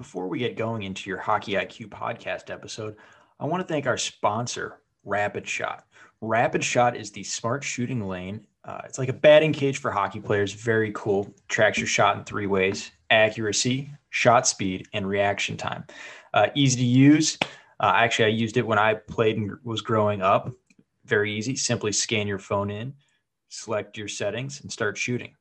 Before we get going into your Hockey IQ podcast episode, I want to thank our sponsor, Rapid Shot. Rapid Shot is the smart shooting lane. Uh, it's like a batting cage for hockey players. Very cool. Tracks your shot in three ways accuracy, shot speed, and reaction time. Uh, easy to use. Uh, actually, I used it when I played and was growing up. Very easy. Simply scan your phone in, select your settings, and start shooting.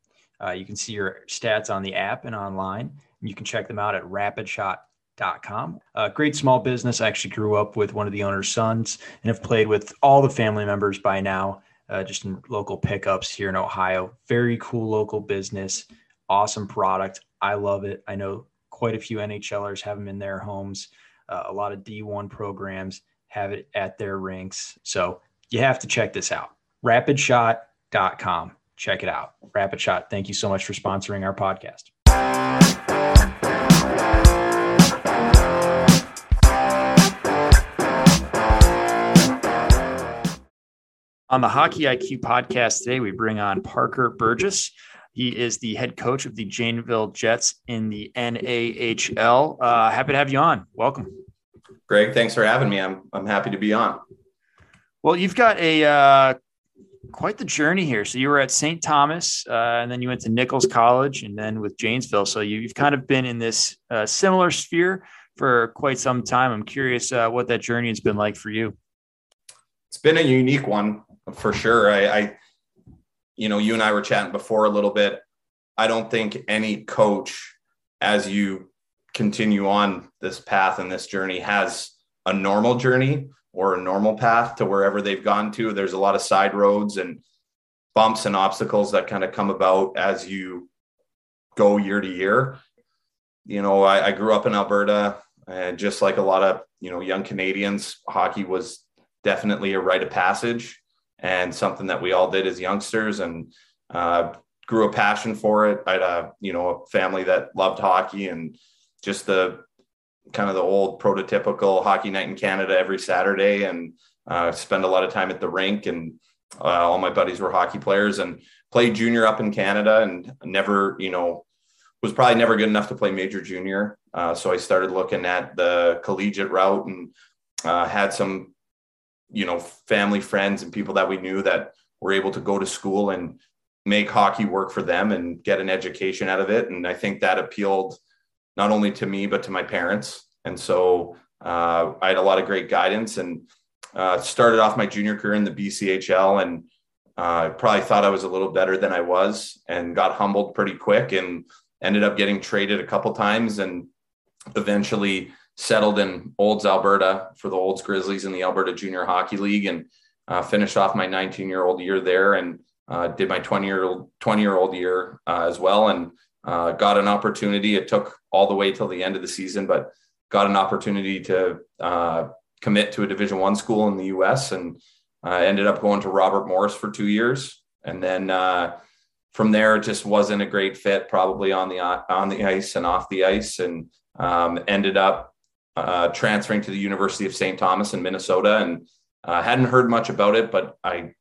Uh, you can see your stats on the app and online. You can check them out at rapidshot.com. Uh, great small business. I actually grew up with one of the owner's sons and have played with all the family members by now, uh, just in local pickups here in Ohio. Very cool local business. Awesome product. I love it. I know quite a few NHLers have them in their homes. Uh, a lot of D1 programs have it at their rinks. So you have to check this out. Rapidshot.com. Check it out. Rapidshot, thank you so much for sponsoring our podcast. On the Hockey IQ podcast today, we bring on Parker Burgess. He is the head coach of the Janesville Jets in the NAHL. Uh, happy to have you on. Welcome. Greg, thanks for having me. I'm, I'm happy to be on. Well, you've got a uh, quite the journey here. So you were at St. Thomas, uh, and then you went to Nichols College, and then with Janesville. So you, have kind of been in this uh, similar sphere for quite some time. I'm curious uh, what that journey has been like for you. It's been a unique one for sure. I, I, you know, you and I were chatting before a little bit. I don't think any coach, as you continue on this path and this journey, has a normal journey or a normal path to wherever they've gone to. There's a lot of side roads and bumps and obstacles that kind of come about as you go year to year. You know, I, I grew up in Alberta, and just like a lot of you know young Canadians, hockey was definitely a rite of passage and something that we all did as youngsters, and uh, grew a passion for it. I had a you know a family that loved hockey and just the kind of the old prototypical hockey night in Canada every Saturday and uh, spend a lot of time at the rink. And uh, all my buddies were hockey players and played junior up in Canada and never, you know, was probably never good enough to play major junior. Uh, so I started looking at the collegiate route and uh, had some, you know, family friends and people that we knew that were able to go to school and make hockey work for them and get an education out of it. And I think that appealed not only to me but to my parents. And so uh, I had a lot of great guidance and uh, started off my junior career in the BCHL and uh, probably thought I was a little better than I was and got humbled pretty quick and ended up getting traded a couple times and eventually settled in Olds, Alberta for the Olds Grizzlies in the Alberta Junior Hockey League and uh, finished off my 19 year old year there and uh, did my 20 year old 20 year old year uh, as well and uh, got an opportunity. It took all the way till the end of the season, but got an opportunity to uh, commit to a Division One school in the U.S. and uh, ended up going to Robert Morris for two years, and then from there it just wasn't a great fit, probably on the on the ice and off the ice, and um, ended up uh, transferring to the University of St. Thomas in Minnesota, and uh, hadn't heard much about it, but I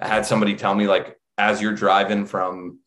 had somebody tell me like as you're driving from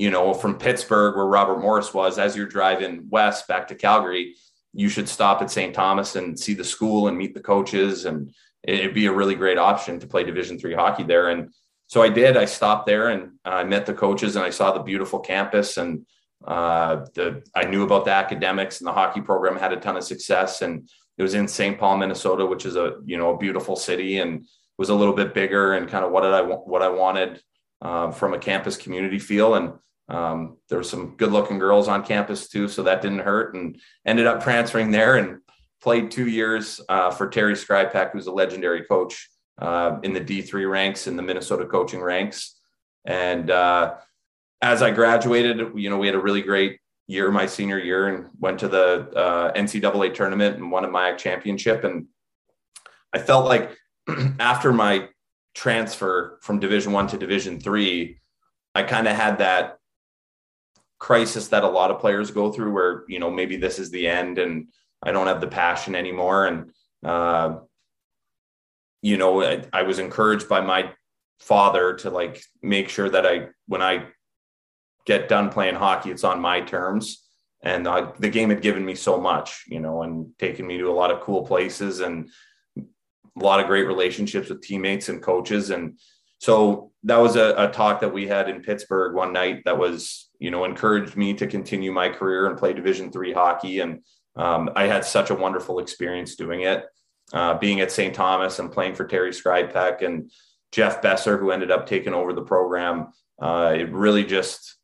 you know, from Pittsburgh, where Robert Morris was, as you're driving west back to Calgary, you should stop at St. Thomas and see the school and meet the coaches. And it'd be a really great option to play Division three hockey there. And so I did. I stopped there and I met the coaches and I saw the beautiful campus and uh, the I knew about the academics and the hockey program had a ton of success. And it was in St. Paul, Minnesota, which is a you know a beautiful city and was a little bit bigger and kind of what did I what I wanted uh, from a campus community feel. And um, there were some good looking girls on campus too, so that didn't hurt. And ended up transferring there and played two years uh, for Terry Skrypek, who's a legendary coach uh, in the D3 ranks in the Minnesota coaching ranks. And uh, as I graduated, you know, we had a really great year my senior year and went to the uh, NCAA tournament and won a MIAC championship. And I felt like after my transfer from Division One to Division Three, I kind of had that crisis that a lot of players go through where you know maybe this is the end and i don't have the passion anymore and uh, you know I, I, was encouraged by my father to like make sure that i when i get done playing hockey it's on my terms and uh, the game had given me so much, you know, and taken me to a lot of cool places and a lot of great relationships with teammates and coaches. And so that was a, a talk that we had in Pittsburgh one night that was, you know, encouraged me to continue my career and play Division three hockey. And um, I had such a wonderful experience doing it, uh, being at St. Thomas and playing for Terry Skrypek and Jeff Boeser, who ended up taking over the program. Uh, it really just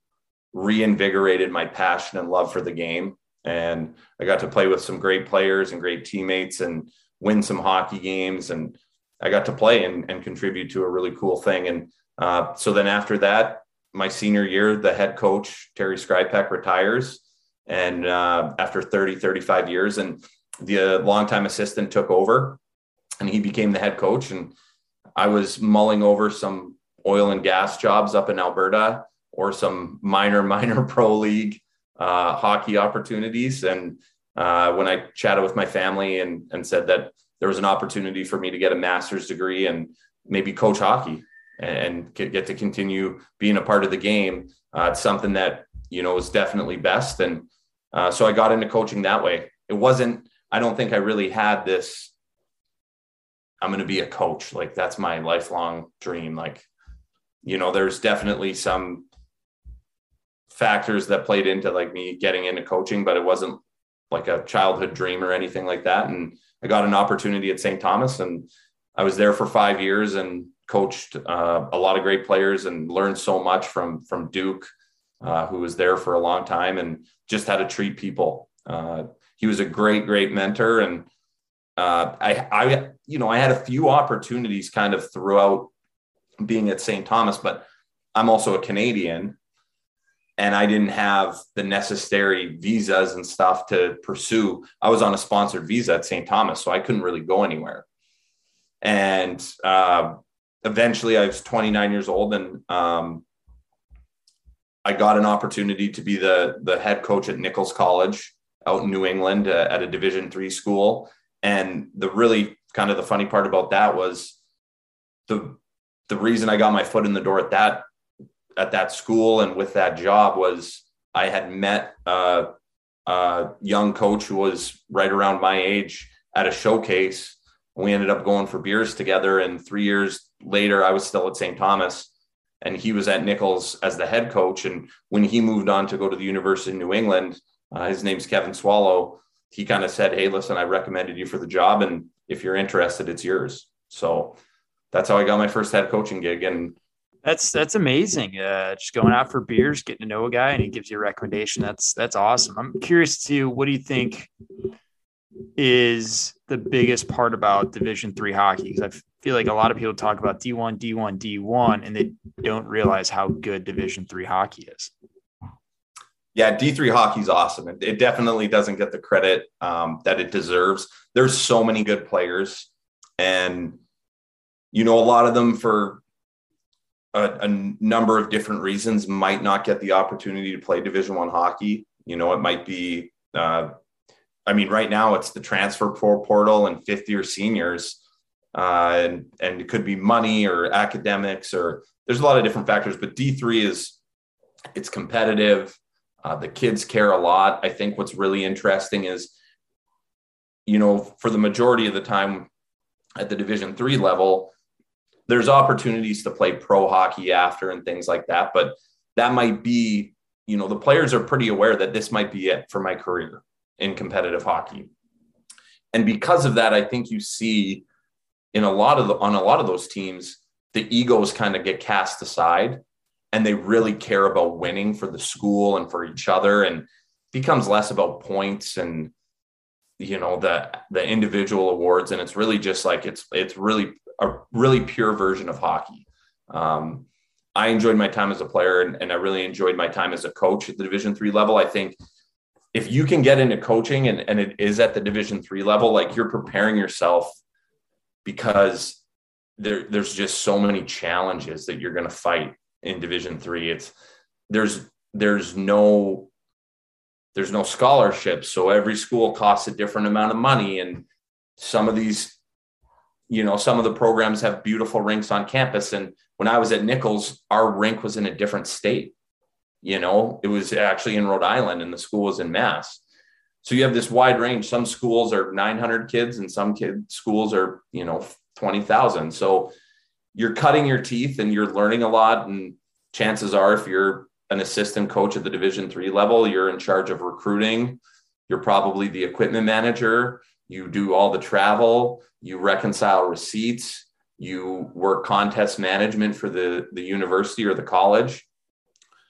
reinvigorated my passion and love for the game. And I got to play with some great players and great teammates and win some hockey games. And I got to play and, and contribute to a really cool thing. And uh, so then after that, my senior year, the head coach, Terry Skrypek, retires. And uh, after 30, 35 years, and the longtime assistant took over and he became the head coach. And I was mulling over some oil and gas jobs up in Alberta or some minor, minor pro league uh, hockey opportunities. And uh, when I chatted with my family and, and said that there was an opportunity for me to get a master's degree and maybe coach hockey and get to continue being a part of the game, uh, it's something that, you know, was definitely best. And uh, so I got into coaching that way. It wasn't, I don't think I really had this, I'm going to be a coach. Like that's my lifelong dream. Like, you know, there's definitely some factors that played into like me getting into coaching, but it wasn't like a childhood dream or anything like that. And I got an opportunity at St. Thomas and I was there for five years and coached uh, a lot of great players and learned so much from, from Duke, uh, who was there for a long time and just how to treat people. Uh, he was a great, great mentor. And uh, I, I, you know, I had a few opportunities kind of throughout being at St. Thomas, but I'm also a Canadian and I didn't have the necessary visas and stuff to pursue. I was on a sponsored visa at St. Thomas, so I couldn't really go anywhere. And uh, eventually, I was 29 years old, and um, I got an opportunity to be the the head coach at Nichols College out in New England uh, at a Division three school. And the really kind of the funny part about that was the the reason I got my foot in the door at that at that school and with that job was I had met a, a young coach who was right around my age at a showcase. We ended up going for beers together. And three years later, I was still at St. Thomas and he was at Nichols as the head coach. And when he moved on to go to the University of New England, uh, his name's Kevin Swallow. He kind of said, Hey, listen, I recommended you for the job. And if you're interested, it's yours. So that's how I got my first head coaching gig. And that's that's amazing. Uh, just going out for beers, getting to know a guy, and he gives you a recommendation. That's that's awesome. I'm curious to what do you think is the biggest part about Division three hockey? Because I feel like a lot of people talk about D one, D one, D one, and they don't realize how good Division three hockey is. Yeah, D three hockey is awesome. It, it, definitely doesn't get the credit um, that it deserves. There's so many good players, and you know a lot of them for a, a, number of different reasons might not get the opportunity to play division one hockey. You know it might be uh, i mean right now it's the transfer portal and fifth year seniors uh, and and it could be money or academics or there's a lot of different factors but d3 is it's competitive. Uh, the kids care a lot. I think what's really interesting is you know for the majority of the time at the division three level there's opportunities to play pro hockey after and things like that. But that might be, you know, the players are pretty aware that this might be it for my career in competitive hockey. And because of that, I think you see in a lot of the, on a lot of those teams, the egos kind of get cast aside and they really care about winning for the school and for each other and becomes less about points and you know the the individual awards and it's really just like it's it's really a really pure version of hockey. Um, I enjoyed my time as a player and, and, I really enjoyed my time as a coach at the division three level. I think if you can get into coaching and, and it is at the division three level, like you're preparing yourself because there, there's just so many challenges that you're going to fight in division three. It's there's, there's no, there's no scholarships. So every school costs a different amount of money. And some of these you know, some of the programs have beautiful rinks on campus. And when I was at Nichols, our rink was in a different state. You know, it was actually in Rhode Island and the school was in Mass. So you have this wide range. Some schools are 900 kids and some kid schools are, you know, 20,000. So you're cutting your teeth and you're learning a lot. And chances are, if you're an assistant coach at the Division three level, you're in charge of recruiting. You're probably the equipment manager. You do all the travel. You reconcile receipts. You work contest management for the, the university or the college.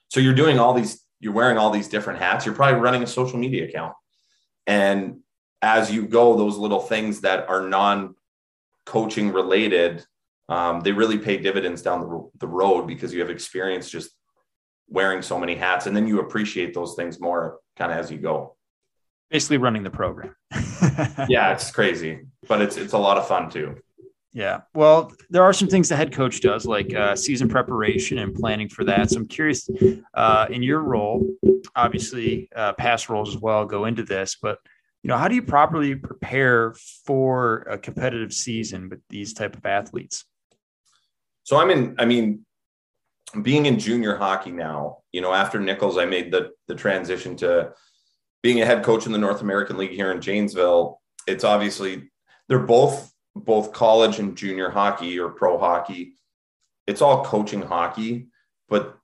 So you're doing all these, you're wearing all these different hats. You're probably running a social media account. And as you go, those little things that are non coaching related um, they really pay dividends down the, the road because you have experience just wearing so many hats and then you appreciate those things more kind of as you go basically running the program. Yeah it's crazy but it's it's a lot of fun too. Yeah well there are some things the head coach does like uh, season preparation and planning for that. So i'm curious uh, in your role obviously uh, past roles as well go into this but you know how do you properly prepare for a competitive season with these type of athletes? So I'm in, I mean, being in junior hockey now, you know, after Nichols, I made the the transition to being a head coach in the North American League here in Janesville. It's obviously they're both both college and junior hockey or pro hockey. It's all coaching hockey, but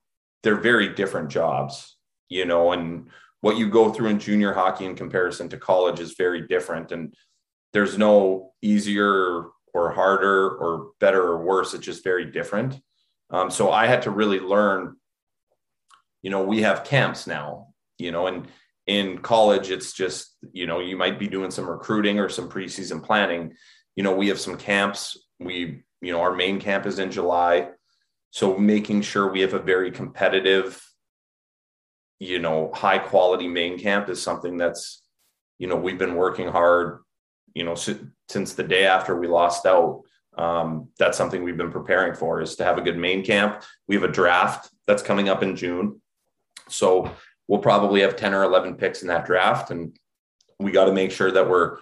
they're very different jobs, you know, and what you go through in junior hockey in comparison to college is very different. And there's no easier or harder or better or worse. It's just very different. Um, so I had to really learn. You know, we have camps now. You know, and in college, it's just you know you might be doing some recruiting or some preseason planning. You know, we have some camps. We you know our main camp is in July, so making sure we have a very competitive you know high quality main camp is something that's you know we've been working hard you know since the day after we lost out um, that's something we've been preparing for is to have a good main camp we have a draft that's coming up in june so we'll probably have 10 or 11 picks in that draft and we got to make sure that we're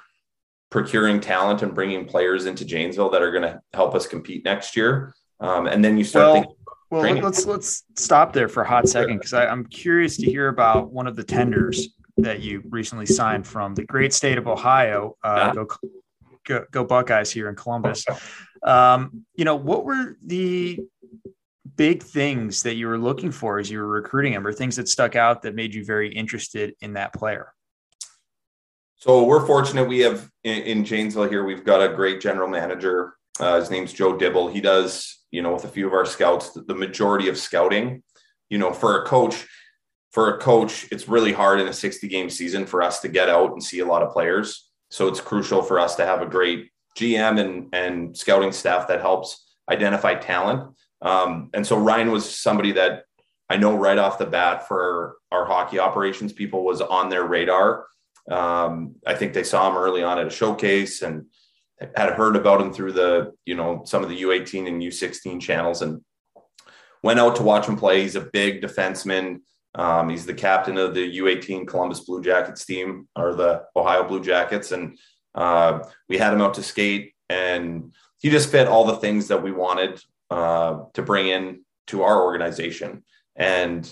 procuring talent and bringing players into janesville that are going to help us compete next year um, and then you start well, thinking well training. let's let's stop there for a hot second because i'm curious to hear about one of the tenders that you recently signed from the great state of Ohio. Uh, yeah. go, go, go, Buckeyes here in Columbus. Um, you know, what were the big things that you were looking for as you were recruiting him, or things that stuck out that made you very interested in that player? So we're fortunate we have in, in Janesville here. We've got a great general manager. Uh, his name's Joe Dibble. He does, you know, with a few of our scouts, the majority of scouting. You know, for a coach, for a coach, it's really hard in a 60 game season for us to get out and see a lot of players. So it's crucial for us to have a great GM and, and scouting staff that helps identify talent. Um, and so Ryan was somebody that I know right off the bat for our hockey operations people was on their radar. Um, I think they saw him early on at a showcase and had heard about him through the, you know, some of the U18 and U16 channels and went out to watch him play. He's a big defenseman. Um, he's the captain of the U18 Columbus Blue Jackets team or the Ohio Blue Jackets. And uh, we had him out to skate and he just fit all the things that we wanted uh, to bring in to our organization. And,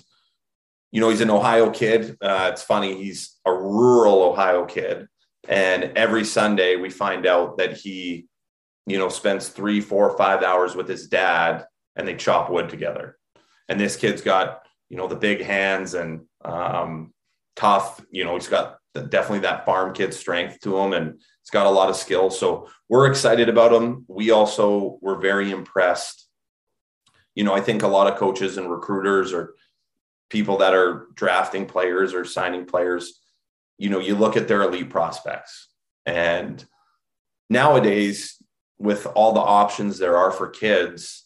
you know, he's an Ohio kid. Uh, it's funny, he's a rural Ohio kid. And every Sunday we find out that he, you know, spends three, four, five hours with his dad and they chop wood together. And this kid's got you know, the big hands and um, tough. You know, he's got the, definitely that farm kid strength to him, and he's got a lot of skill. So we're excited about him. We also were very impressed. You know, I think a lot of coaches and recruiters or people that are drafting players or signing players, you know, you look at their elite prospects. And nowadays, with all the options there are for kids,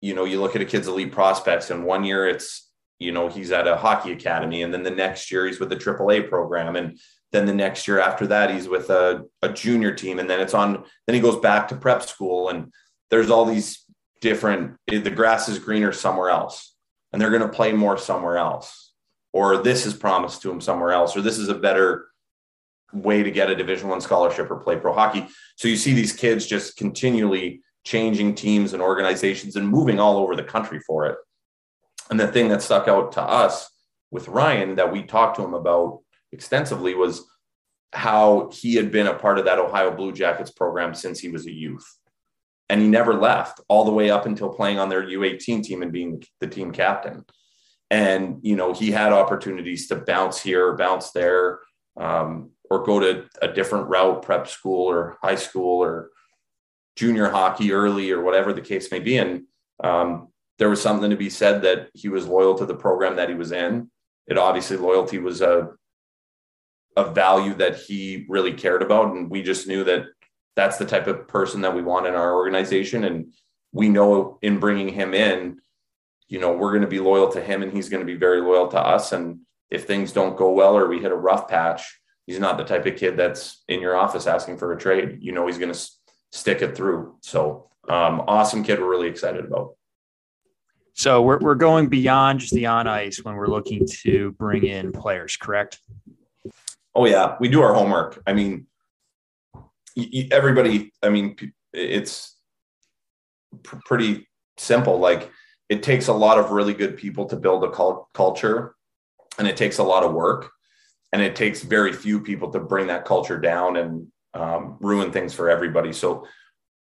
you know, you look at a kid's elite prospects, and one year it's you know he's at a hockey academy and then the next year he's with the AAA program and then the next year after that he's with a, a junior team and then it's on then he goes back to prep school and there's all these different eh, the grass is greener somewhere else and they're going to play more somewhere else or this is promised to them somewhere else or this is a better way to get a division one scholarship or play pro hockey so you see these kids just continually changing teams and organizations and moving all over the country for it And the thing that stuck out to us with Ryan that we talked to him about extensively was how he had been a part of that Ohio Blue Jackets program since he was a youth. And he never left all the way up until playing on their U18 team and being the team captain. And, you know, he had opportunities to bounce here, bounce there, um, or go to a different route, prep school or high school or junior hockey early or whatever the case may be. And um, there was something to be said that he was loyal to the program that he was in. It obviously loyalty was a a value that he really cared about, and we just knew that that's the type of person that we want in our organization. And we know in bringing him in, you know, we're going to be loyal to him, and he's going to be very loyal to us. And if things don't go well or we hit a rough patch, he's not the type of kid that's in your office asking for a trade. You know, he's going to stick it through. So um, awesome kid. We're really excited about. So we're, we're going beyond just the on ice when we're looking to bring in players, correct? Oh yeah, we do our homework. I mean, everybody. I mean, it's pr- pretty simple. Like it takes a lot of really good people to build a cult- culture, and it takes a lot of work, and it takes very few people to bring that culture down and um, ruin things for everybody. So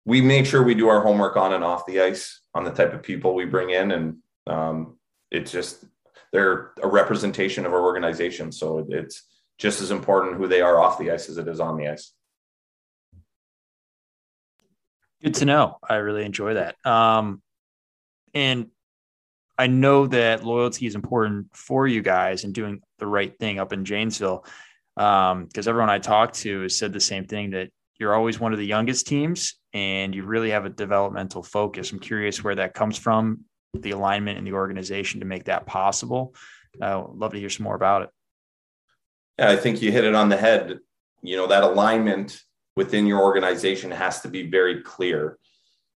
we make sure we do our homework on and off the ice on the type of people we bring in, and um, it's just they're a representation of our organization. So it's just as important who they are off the ice as it is on the ice. Good to know. I really enjoy that. Um, and I know that loyalty is important for you guys and doing the right thing up in Janesville. Because um, everyone I talked to has said the same thing that you're always one of the youngest teams and you really have a developmental focus. I'm curious where that comes from, the alignment in the organization to make that possible. I uh, love to hear some more about it. Yeah, I think you hit it on the head. You know, that alignment within your organization has to be very clear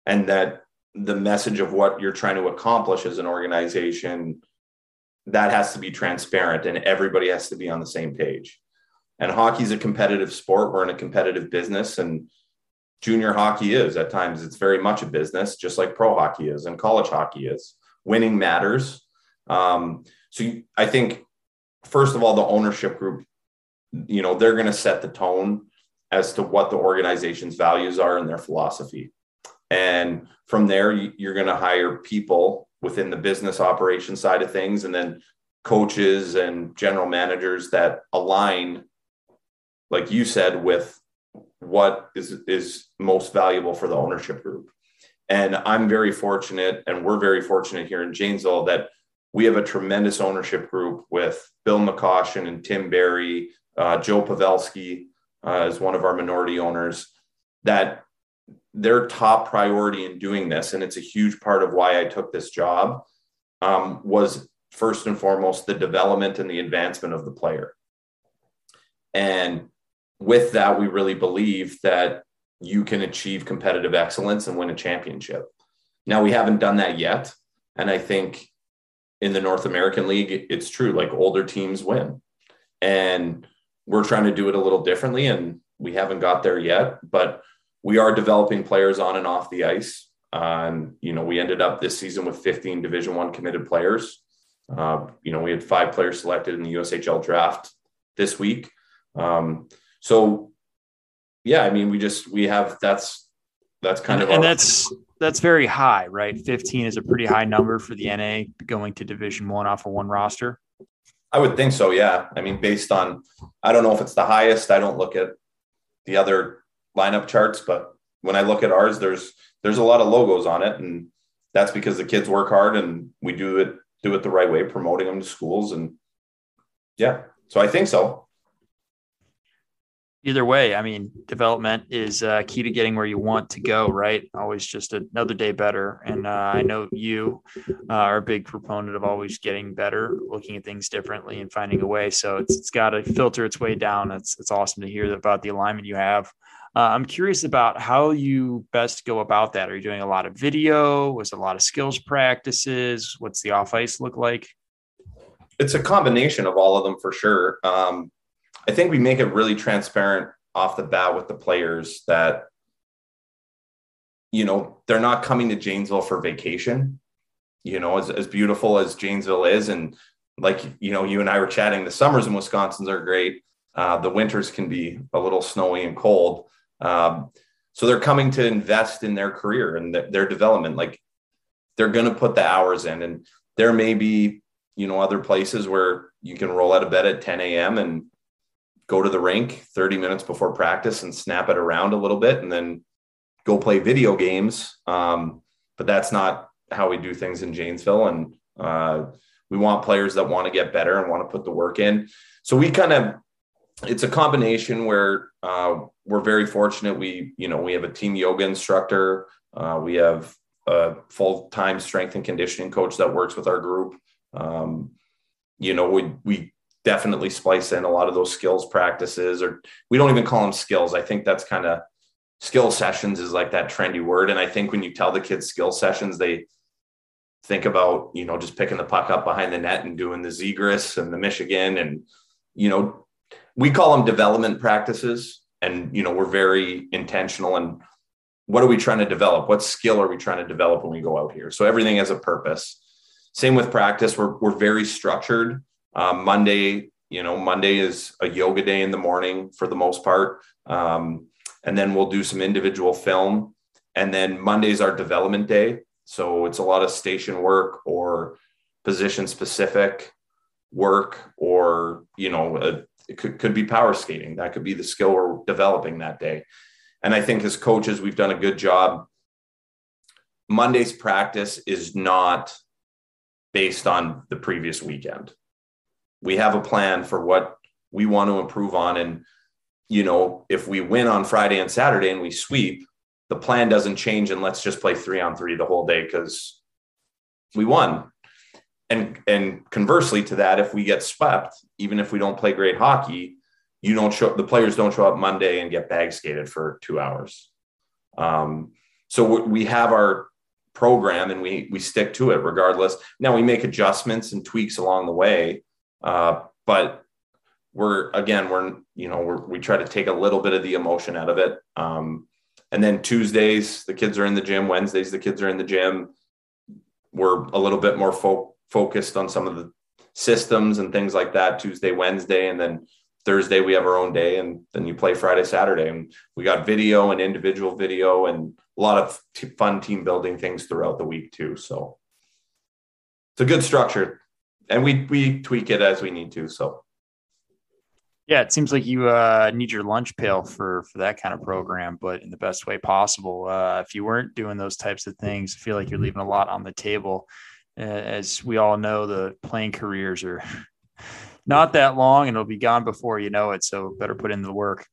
and that the message of what you're trying to accomplish as an organization that has to be transparent and everybody has to be on the same page and hockey is a competitive sport. We're in a competitive business, and junior hockey is at times it's very much a business, just like pro hockey is and college hockey is. Winning matters. Um, so you, I think, first of all, the ownership group, you know, they're going to set the tone as to what the organization's values are and their philosophy. And from there, you're going to hire people within the business operation side of things, and then coaches and general managers that align like you said, with what is is most valuable for the ownership group. And I'm very fortunate, and we're very fortunate here in Janesville that we have a tremendous ownership group with Bill McCoshen and Tim Barry, uh, Joe Pavelski uh, one of our minority owners. That their top priority in doing this, and it's a huge part of why I took this job, um, was first and foremost the development and the advancement of the player. And with that, we really believe that you can achieve competitive excellence and win a championship. Now, we haven't done that yet. And I think in the North American League, it's true, like older teams win. And we're trying to do it a little differently, and we haven't got there yet, but we are developing players on and off the ice. Uh, and you know, we ended up this season with 15 Division One committed players. Uh, you know, we had five players selected in the USHL draft this week. Um, so yeah, I mean, we just we have that's that's kind and, of and that's that's very high, right? 15 is a pretty high number for the NA going to Division One off of one roster. I would think so. Yeah. I mean, based on, I don't know if it's the highest. I don't look at the other lineup charts, but when I look at ours, there's there's a lot of logos on it, and that's because the kids work hard and we do it do it the right way, promoting them to schools, and yeah. So I think so either way, I mean, development is uh, key to getting where you want to go, right? Always just another day better. And uh, I know you uh, are a big proponent of always getting better, looking at things differently, and finding a way. So it's, it's got to filter its way down. It's, it's awesome to hear about the alignment you have. Uh, I'm curious about how you best go about that. Are you doing a lot of video? Was a lot of skills practices? What's the off ice look like? It's a combination of all of them for sure. Um, I think we make it really transparent off the bat with the players that you know they're not coming to Janesville for vacation. you know, as, as beautiful as Janesville is, and like you know, you and I were chatting, the summers in Wisconsin are great. Uh, the winters can be a little snowy and cold. Um, so they're coming to invest in their career and th- their development. Like they're going to put the hours in, and there may be you know other places where you can roll out of bed at 10 a.m. and go to the rink 30 minutes before practice and snap it around a little bit, and then go play video games. Um, but that's not how we do things in Janesville, and uh, we want players that want to get better and want to put the work in. So we kind of it's a combination where uh, we're very fortunate. We, you know, we have a team yoga instructor. Uh, we have a full time strength and conditioning coach that works with our group. Um, you know, we we definitely splice in a lot of those skills practices, or we don't even call them skills. I think that's kind of skill sessions is like that trendy word. And I think when you tell the kids skill sessions, they think about you know just picking the puck up behind the net and doing the Zegras and the Michigan and you know we call them development practices. And you know we're very intentional and what are we trying to develop? What skill are we trying to develop when we go out here? So everything has a purpose. Same with practice. We're, we're very structured um, monday you know monday is a yoga day in the morning for the most part um, and then we'll do some individual film and then monday's our development day so it's a lot of station work or position specific work or you know a, it could, could be power skating. That could be the skill we're developing that day. And I think as coaches, we've done a good job. Monday's practice is not based on the previous weekend. We have a plan for what we want to improve on. And, you know, if we win on Friday and Saturday and we sweep, the plan doesn't change and let's just play three on three the whole day because we won. And and conversely to that if we get swept even if we don't play great hockey you don't show the players don't show up monday and get bag skated for two hours. Um, so we have our program and we we stick to it regardless. Now we make adjustments and tweaks along the way uh, but we're again we're you know we're, we try to take a little bit of the emotion out of it. Um, and then tuesdays the kids are in the gym. Wednesdays the kids are in the gym. We're a little bit more folk focused on some of the systems and things like that. Tuesday, Wednesday, and then Thursday we have our own day, and then you play Friday, Saturday, and we got video and individual video and a lot of t- fun team building things throughout the week too. So it's a good structure, and we we tweak it as we need to. So. Yeah, it seems like you uh, need your lunch pail for for that kind of program, but in the best way possible. Uh, if you weren't doing those types of things, I feel like you're leaving a lot on the table as we all know, the playing careers are not that long and it'll be gone before you know it. So better put in the work.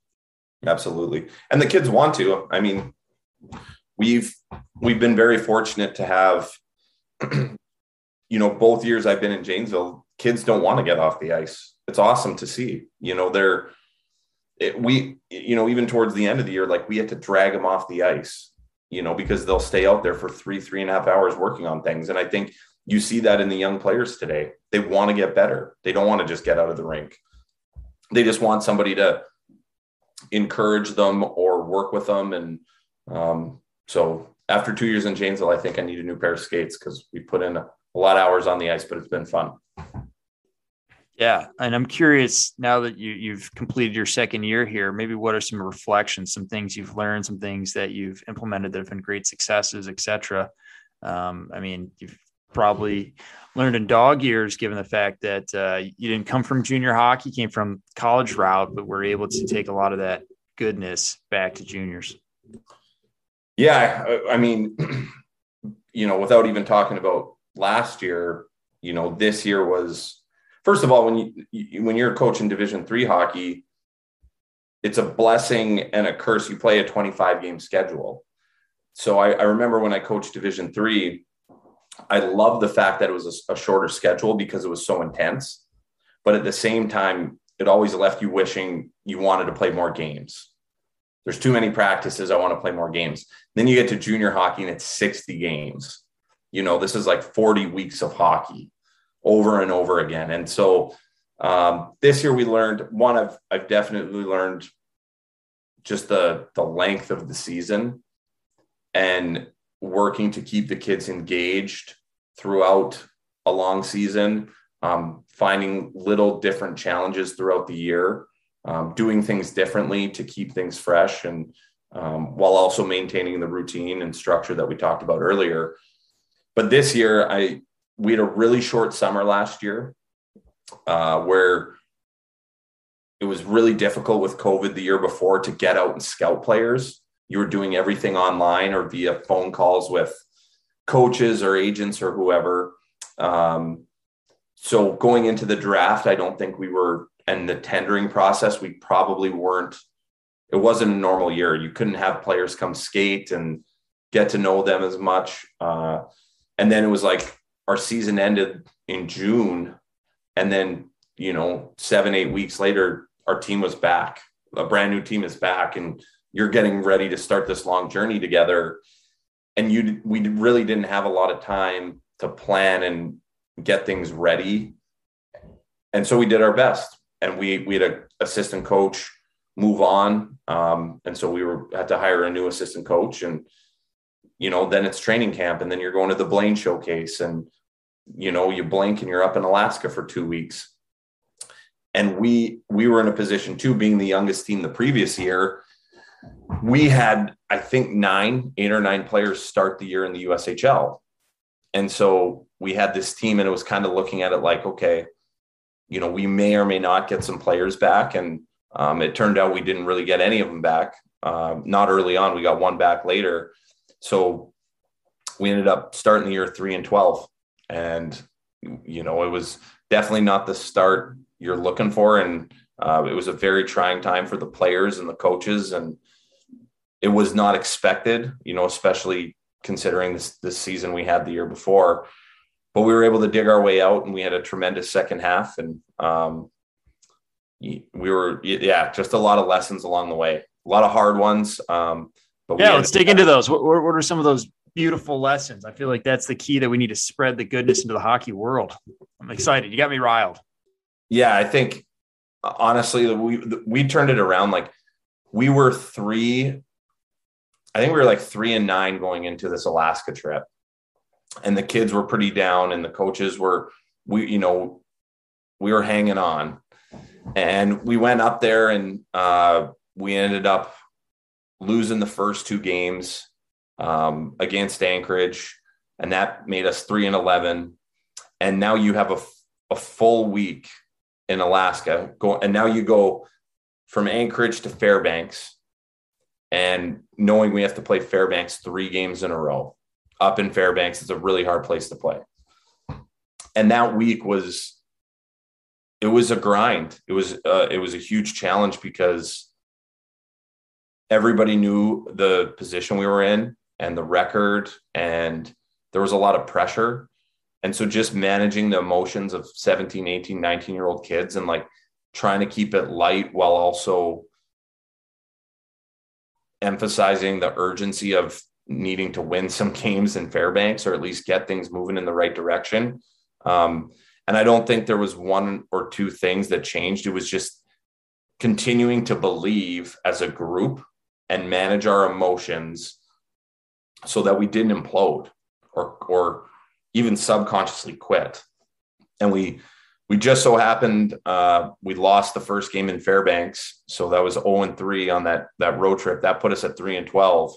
Absolutely. And the kids want to. I mean, we've we've been very fortunate to have you know, both years I've been in Janesville, kids don't want to get off the ice. It's awesome to see. You know, they're it, we you know, even towards the end of the year, like we had to drag them off the ice, you know, because they'll stay out there for three, three and a half hours working on things. And I think you see that in the young players today. They want to get better. They don't want to just get out of the rink. They just want somebody to encourage them or work with them. And um, so after two years in Janesville, I think I need a new pair of skates because we put in a, a lot of hours on the ice, but it's been fun. Yeah, and I'm curious now that you you've completed your second year here. Maybe what are some reflections, some things you've learned, some things that you've implemented that have been great successes, etc. Um, I mean, you've probably learned in dog years, given the fact that uh, you didn't come from junior hockey, came from college route, but were able to take a lot of that goodness back to juniors. Yeah, I mean, you know, without even talking about last year, you know, this year was first of all when you when you're coaching Division three hockey, it's a blessing and a curse. You play a 25 game schedule. So I, I remember when I coached Division three, I love the fact that it was a, a, shorter schedule because it was so intense. But at the same time, it always left you wishing you wanted to play more games. There's too many practices. I want to play more games. Then you get to junior hockey and it's 60 games. You know, this is like 40 weeks of hockey over and over again. And so um, this year we learned one, I've, I've definitely learned just the, the length of the season and working to keep the kids engaged throughout a long season, um, finding little different challenges throughout the year, um, doing things differently to keep things fresh, and um, while also maintaining the routine and structure that we talked about earlier. But this year, I we had a really short summer last year, uh, where it was really difficult with COVID the year before to get out and scout players. You were doing everything online or via phone calls with coaches or agents or whoever. Um, so going into the draft, I don't think we were, and the tendering process, we probably weren't. It wasn't a normal year. You couldn't have players come skate and get to know them as much. Uh, and then it was like our season ended in June, and then you know seven eight weeks later, our team was back. A brand new team is back, and you're getting ready to start this long journey together. And you, we really didn't have a lot of time to plan and get things ready. And so we did our best. And we we had an assistant coach move on, um, and so we were had to hire a new assistant coach. And you know, then it's training camp, and then you're going to the Blaine Showcase, and you know, you blink and you're up in Alaska for two weeks. And we we were in a position too, being the youngest team the previous year. We had, I think, nine, eight or nine players start the year in the USHL. And so we had this team, and it was kind of looking at it like, okay, you know, we may or may not get some players back. And um, it turned out we didn't really get any of them back. Uh, not early on. We got one back later. So we ended up starting the year three and 12. And, you know, it was definitely not the start you're looking for. And uh, it was a very trying time for the players and the coaches. And it was not expected, you know, especially considering this, this season we had the year before. But we were able to dig our way out and we had a tremendous second half. And um, we were, yeah, just a lot of lessons along the way, a lot of hard ones. Um, but yeah, let's dig into those. What, what are some of those beautiful lessons? I feel like that's the key that we need to spread the goodness into the hockey world. I'm excited. You got me riled. Yeah, I think honestly, we we turned it around. Like we were three, I think we were like three and nine going into this Alaska trip, and the kids were pretty down, and the coaches were we you know we were hanging on, and we went up there and uh, we ended up losing the first two games um, against Anchorage, and that made us three and eleven. And now you have a, a full week in Alaska, go, and now you go from Anchorage to Fairbanks, and knowing we have to play Fairbanks three games in a row up in Fairbanks, it's a really hard place to play. And that week was it was a grind. It was uh, it was a huge challenge because everybody knew the position we were in and the record and there was a lot of pressure. And so just managing the emotions of 17 18 19 year old kids and like trying to keep it light while also emphasizing the urgency of needing to win some games in fairbanks or at least get things moving in the right direction. Um, and i don't think there was one or two things that changed. It was just continuing to believe as a group and manage our emotions so that we didn't implode or or even subconsciously quit. And we we just so happened uh, we lost the first game in Fairbanks, so that was 0 and 3 on that that road trip. That put us at 3 and 12.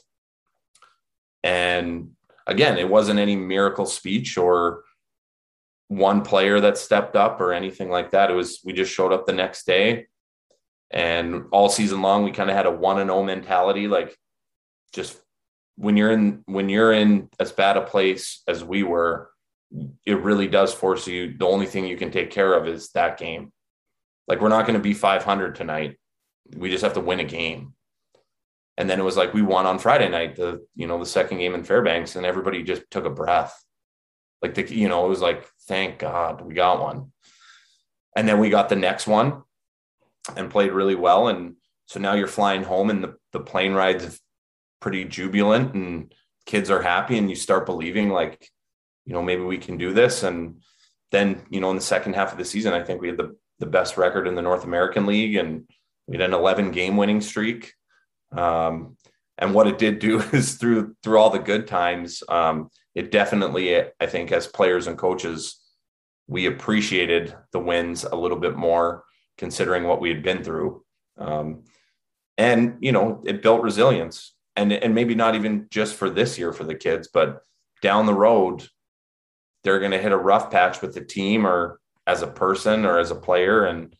And again, it wasn't any miracle speech or one player that stepped up or anything like that. It was we just showed up the next day and all season long we kind of had a 1 and 0 mentality like just when you're in when you're in as bad a place as we were, it really does force you. The only thing you can take care of is that game. Like we're not going to be 500 tonight. We just have to win a game. And then it was like we won on Friday night, the you know the second game in Fairbanks, and everybody just took a breath. Like the you know it was like thank God we got one. And then we got the next one and played really well. And so now you're flying home, and the the plane rides pretty jubilant and kids are happy and you start believing like you know maybe we can do this. And then you know in the second half of the season i think we had the, the best record in the north american league and we had an 11 game winning streak. Um, and what it did do is through through all the good times, um, it definitely, I think, as players and coaches, we appreciated the wins a little bit more, considering what we had been through. Um, and you know, it built resilience, and and maybe not even just for this year for the kids, but down the road, they're going to hit a rough patch with the team or as a person or as a player, and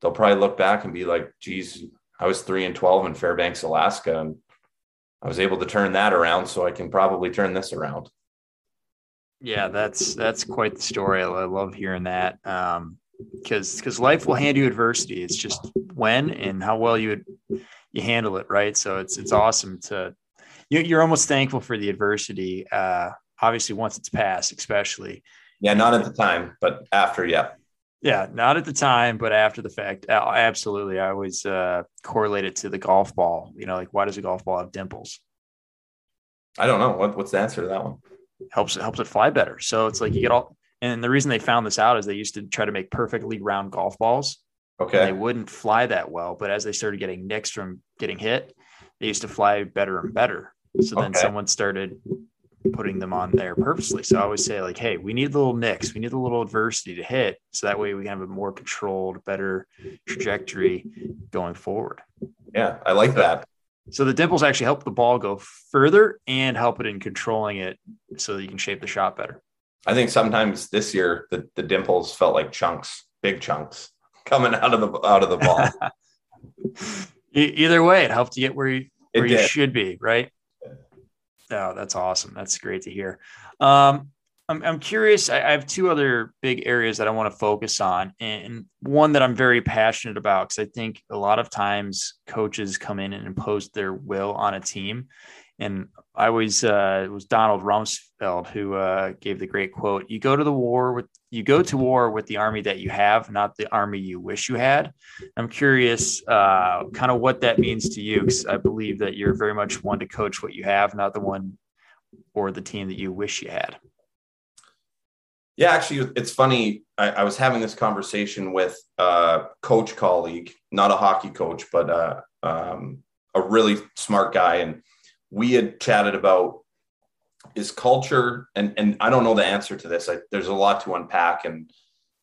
they'll probably look back and be like, "Geez, I was three and twelve in Fairbanks, Alaska, and I was able to turn that around, so I can probably turn this around." Yeah, that's that's quite the story. I love hearing that um, because because life will hand you adversity. It's just when and how well you you handle it, right? So it's it's awesome to you, are almost thankful for the adversity. Uh, obviously, once it's passed, especially. Yeah, not at the time, but after, yeah. Yeah, not at the time, but after the fact, absolutely. I always uh, correlate it to the golf ball. You know, like why does a golf ball have dimples? I don't know. What, what's the answer to that one? Helps it helps it fly better. So it's like you get all. And the reason they found this out is they used to try to make perfectly round golf balls. Okay. They wouldn't fly that well, but as they started getting nicks from getting hit, they used to fly better and better. So then okay. someone started putting them on there purposely. So I always say, like, hey, we need the little nicks, we need a little adversity to hit. So that way we can have a more controlled, better trajectory going forward. Yeah, I like that. So the dimples actually help the ball go further and help it in controlling it so that you can shape the shot better. I think sometimes this year the, the dimples felt like chunks, big chunks coming out of the out of the ball. Either way, it helped you get where you where you should be, right? Oh, that's awesome. That's great to hear. Um, I'm, I'm curious. I, I, have two other big areas that I want to focus on, and one that I'm very passionate about because I think a lot of times coaches come in and impose their will on a team, and I always uh, it was Donald Rumsfeld who uh, gave the great quote: "You go to the war with you go to war with the army that you have, not the army you wish you had." I'm curious, uh, kind of what that means to you, because I believe that you're very much one to coach what you have, not the one or the team that you wish you had. Yeah, actually, it's funny. I, I was having this conversation with a coach colleague, not a hockey coach, but uh, um, a really smart guy, and we had chatted about is culture and and I don't know the answer to this. I, there's a lot to unpack, and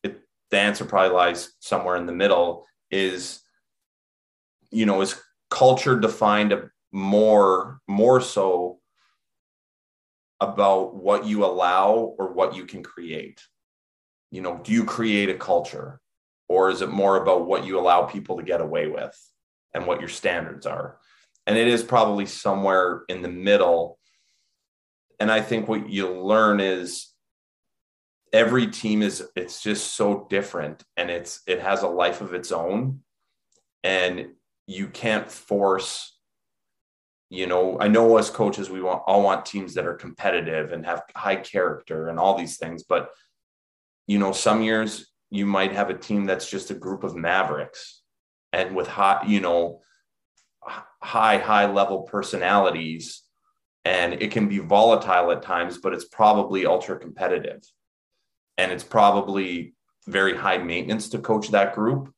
it, the answer probably lies somewhere in the middle. Is you know is culture defined more more so about what you allow or what you can create? You know, do you create a culture, or is it more about what you allow people to get away with and what your standards are? And it is probably somewhere in the middle. And i think what you learn is every team is it's just so different and it's it has a life of its own. And you can't force you know i know as coaches we want all want teams that are competitive and have high character and all these things but you know some years you might have a team that's just a group of mavericks and with hot you know high, high level personalities and it can be volatile at times, but it's probably ultra competitive. And it's probably very high maintenance to coach that group,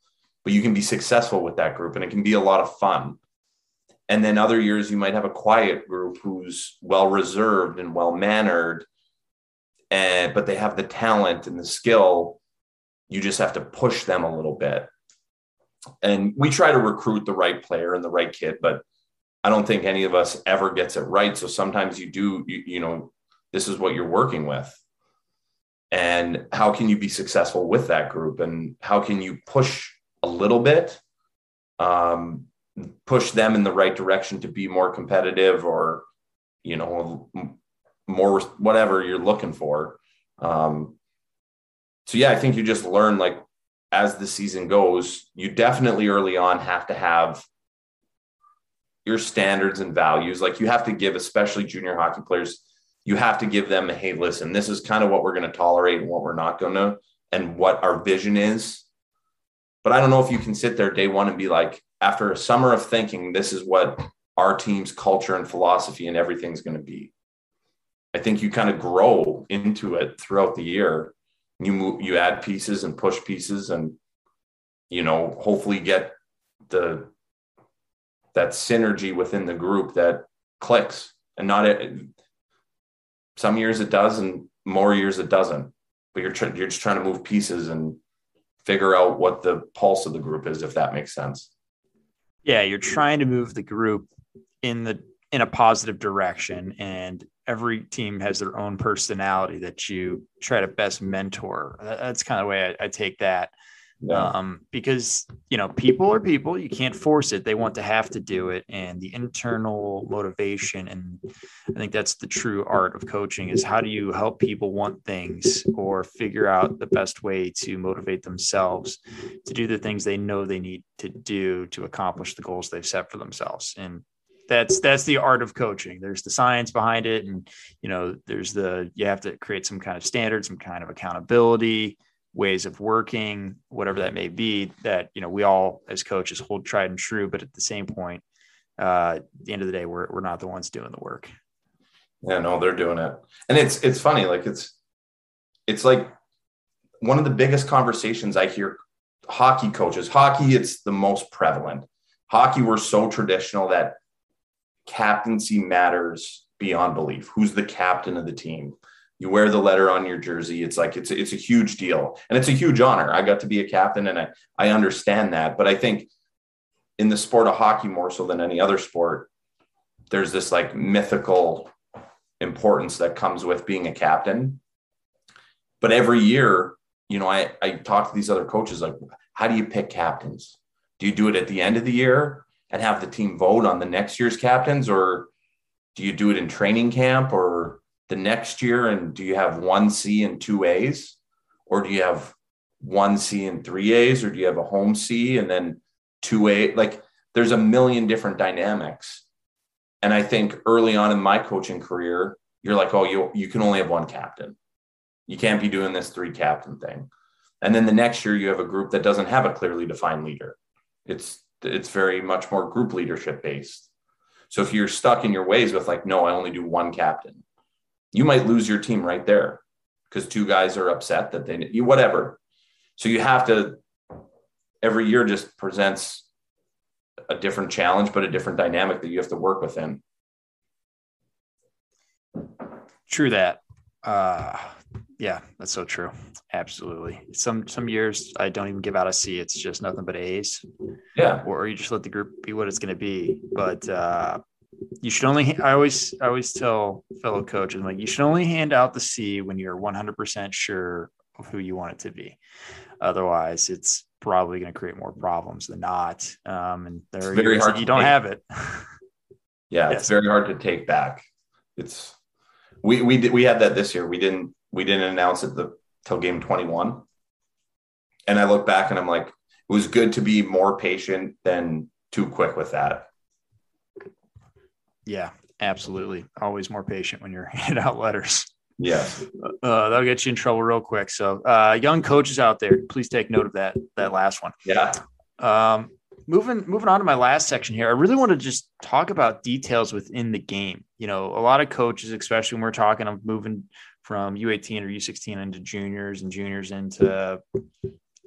but you can be successful with that group and it can be a lot of fun. And then other years, you might have a quiet group who's well reserved and well mannered, and but they have the talent and the skill. You just have to push them a little bit and we try to recruit the right player and the right kid, but I don't think any of us ever gets it right. So sometimes you do, you, you know, this is what you're working with. And how can you be successful with that group? And how can you push a little bit, um, push them in the right direction to be more competitive or, you know, more whatever you're looking for. Um, so yeah, I think you just learn like as the season goes, you definitely early on have to have your standards and values. Like you have to give, especially junior hockey players, you have to give them, hey, listen, this is kind of what we're going to tolerate and what we're not going to, and what our vision is. But I don't know if you can sit there day one and be like, after a summer of thinking, this is what our team's culture and philosophy and everything's going to be. I think you kind of grow into it throughout the year you move you add pieces and push pieces and you know hopefully get the that synergy within the group that clicks. And not some years it does and more years it doesn't. But you're trying you're just trying to move pieces and figure out what the pulse of the group is if that makes sense. Yeah you're trying to move the group in the in a positive direction and every team has their own personality that you try to best mentor. That's kind of the way I, I take that. Yeah. um, because you know people are people. You can't force it. They want to have to do it. And the internal motivation and i think that's the true art of coaching is how do you help people want things or figure out the best way to motivate themselves to do the things they know they need to do to accomplish the goals they've set for themselves. And that's that's the art of coaching there's the science behind it and you know there's the you have to create some kind of standard some kind of accountability ways of working, whatever that may be, that you know we all as coaches hold tried and true. But at the same point, uh, at the end of the day, we're we're not the ones doing the work. Yeah, no, they're doing it, and it's it's funny. Like it's it's like one of the biggest conversations I hear hockey coaches. Hockey, it's the most prevalent. Hockey, we're so traditional that captaincy matters beyond belief. Who's the captain of the team? you wear the letter on your jersey. It's like it's it's a huge deal. And it's a huge honor. I got to be a captain and i i understand that. But i think in the sport of hockey more so than any other sport there's this like mythical importance that comes with being a captain. But every year you know i i talk to these other coaches like how do you pick captains? Do you do it at the end of the year and have the team vote on the next year's captains or do you do it in training camp or the next year? And do you have one C and two A's? Or do you have one C and three A's? Or do you have a home C and then two A? Like there's a million different dynamics. And I think early on in my coaching career you're like oh you you can only have one captain. You can't be doing this three captain thing. And then the next year you have a group that doesn't have a clearly defined leader. It's it's very much more group leadership based so if you're stuck in your ways with like no I only do one captain you might lose your team right there because two guys are upset that they you whatever. So you have to every year just presents a different challenge, but a different dynamic that you have to work within. True that. Uh, yeah, that's so true. Absolutely. Some some years I don't even give out a C. It's just nothing but A's. Yeah. Or you just let the group be what it's going to be. But uh, you should only i always I always tell fellow coaches like you should only hand out the c when you're 100% sure of who you want it to be otherwise it's probably going to create more problems than not um, and there are very hard you don't take. have it yeah yes. it's very hard to take back it's we we did we had that this year we didn't we didn't announce it the till game 21 and i look back and i'm like it was good to be more patient than too quick with that yeah, absolutely. Always more patient when you're handing out letters. Yeah, uh, that'll get you in trouble real quick. So, uh, young coaches out there, please take note of that that last one. Yeah. Um, moving moving on to my last section here, I really want to just talk about details within the game. You know, a lot of coaches, especially when we're talking of moving from U18 or U16 into juniors and juniors into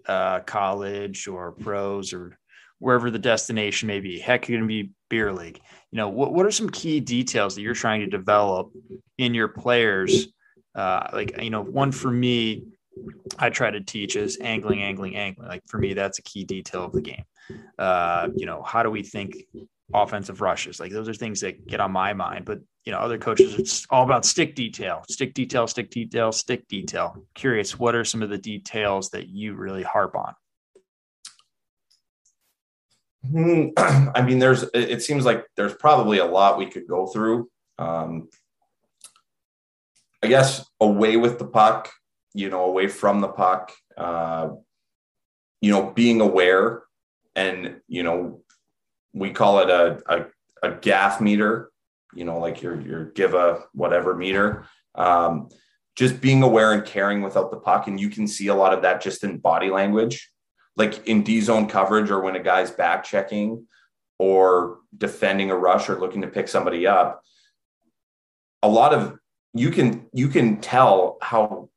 uh, college or pros or wherever the destination may be. Heck, you're going to be beer league. You know, what, what are some key details that you're trying to develop in your players? Uh, like, you know, one for me, I try to teach is angling, angling, angling. Like for me, that's a key detail of the game. Uh, you know, how do we think offensive rushes? Like those are things that get on my mind. But you know, other coaches, it's all about stick detail, stick detail, stick detail, stick detail. Curious, what are some of the details that you really harp on? Hmm, I mean, there's. It seems like there's probably a lot we could go through. Um, I guess away with the puck, you know, away from the puck. Uh, you know, being aware, and you know, we call it a a, a gaff meter. You know, like your your give a whatever meter. Um, just being aware and caring without the puck, and you can see a lot of that just in body language like in D zone coverage or when a guy's back checking or defending a rush or looking to pick somebody up, a lot of you can you can tell how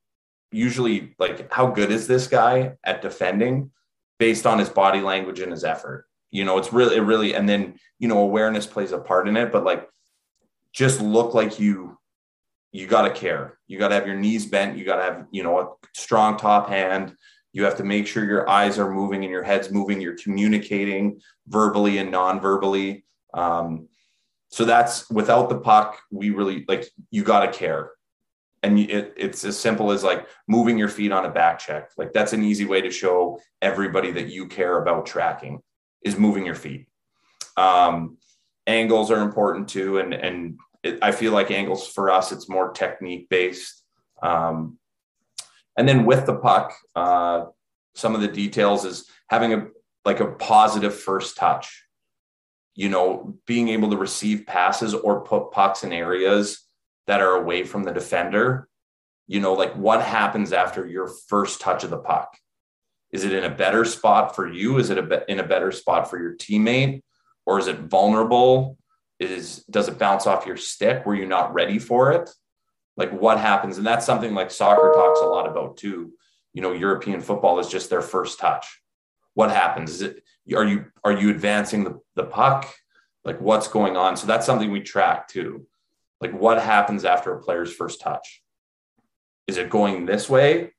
usually like how good is this guy at defending based on his body language and his effort. You know, it's really, it really, and then, you know, awareness plays a part in it, but like just look like you, you got to care. You got to have your knees bent. You got to have, you know, a strong top hand. You have to make sure your eyes are moving and your head's moving. You're communicating verbally and non-verbally. Um, so that's without the puck, we really like you got to care and it, it's as simple as like moving your feet on a back check like that's an easy way to show everybody that you care about tracking is moving your feet um, angles are important too and and it, i feel like angles for us it's more technique based um, and then with the puck uh, some of the details is having a like a positive first touch you know being able to receive passes or put pucks in areas that are away from the defender, you know, like what happens after your first touch of the puck? Is it in a better spot for you? Is it a be- in a better spot for your teammate? Or is it vulnerable? Is does it bounce off your stick? Were you not ready for it? Like what happens? And that's something like soccer talks a lot about too. You know, European football is just their first touch. What happens? Is it are you are you advancing the, the puck? Like what's going on? So that's something we track too. Like, what happens after a player's first touch? Is it going this way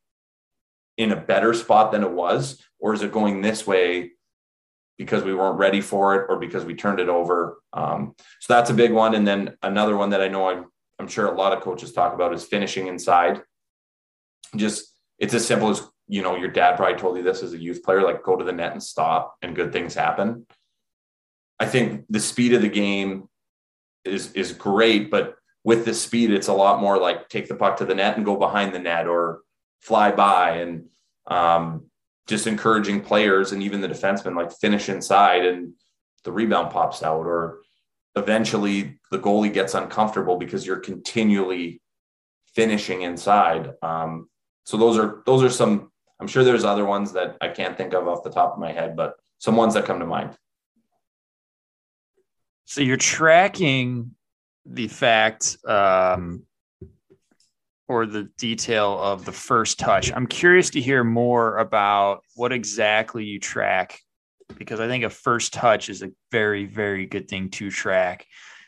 in a better spot than it was? Or is it going this way because we weren't ready for it or because we turned it over? Um, so that's a big one. And then another one that I know I'm, I'm sure a lot of coaches talk about is finishing inside. Just, it's as simple as, you know, your dad probably told you this as a youth player, like go to the net and stop and good things happen. I think the speed of the game is is great, but with the speed, it's a lot more like take the puck to the net and go behind the net or fly by and um, just encouraging players and even the defensemen like finish inside and the rebound pops out or eventually the goalie gets uncomfortable because you're continually finishing inside. Um, so those are those are some. I'm sure there's other ones that I can't think of off the top of my head, but some ones that come to mind. So you're tracking the fact um, or the detail of the first touch. I'm curious to hear more about what exactly you track because I think a first touch is a very, very good thing to track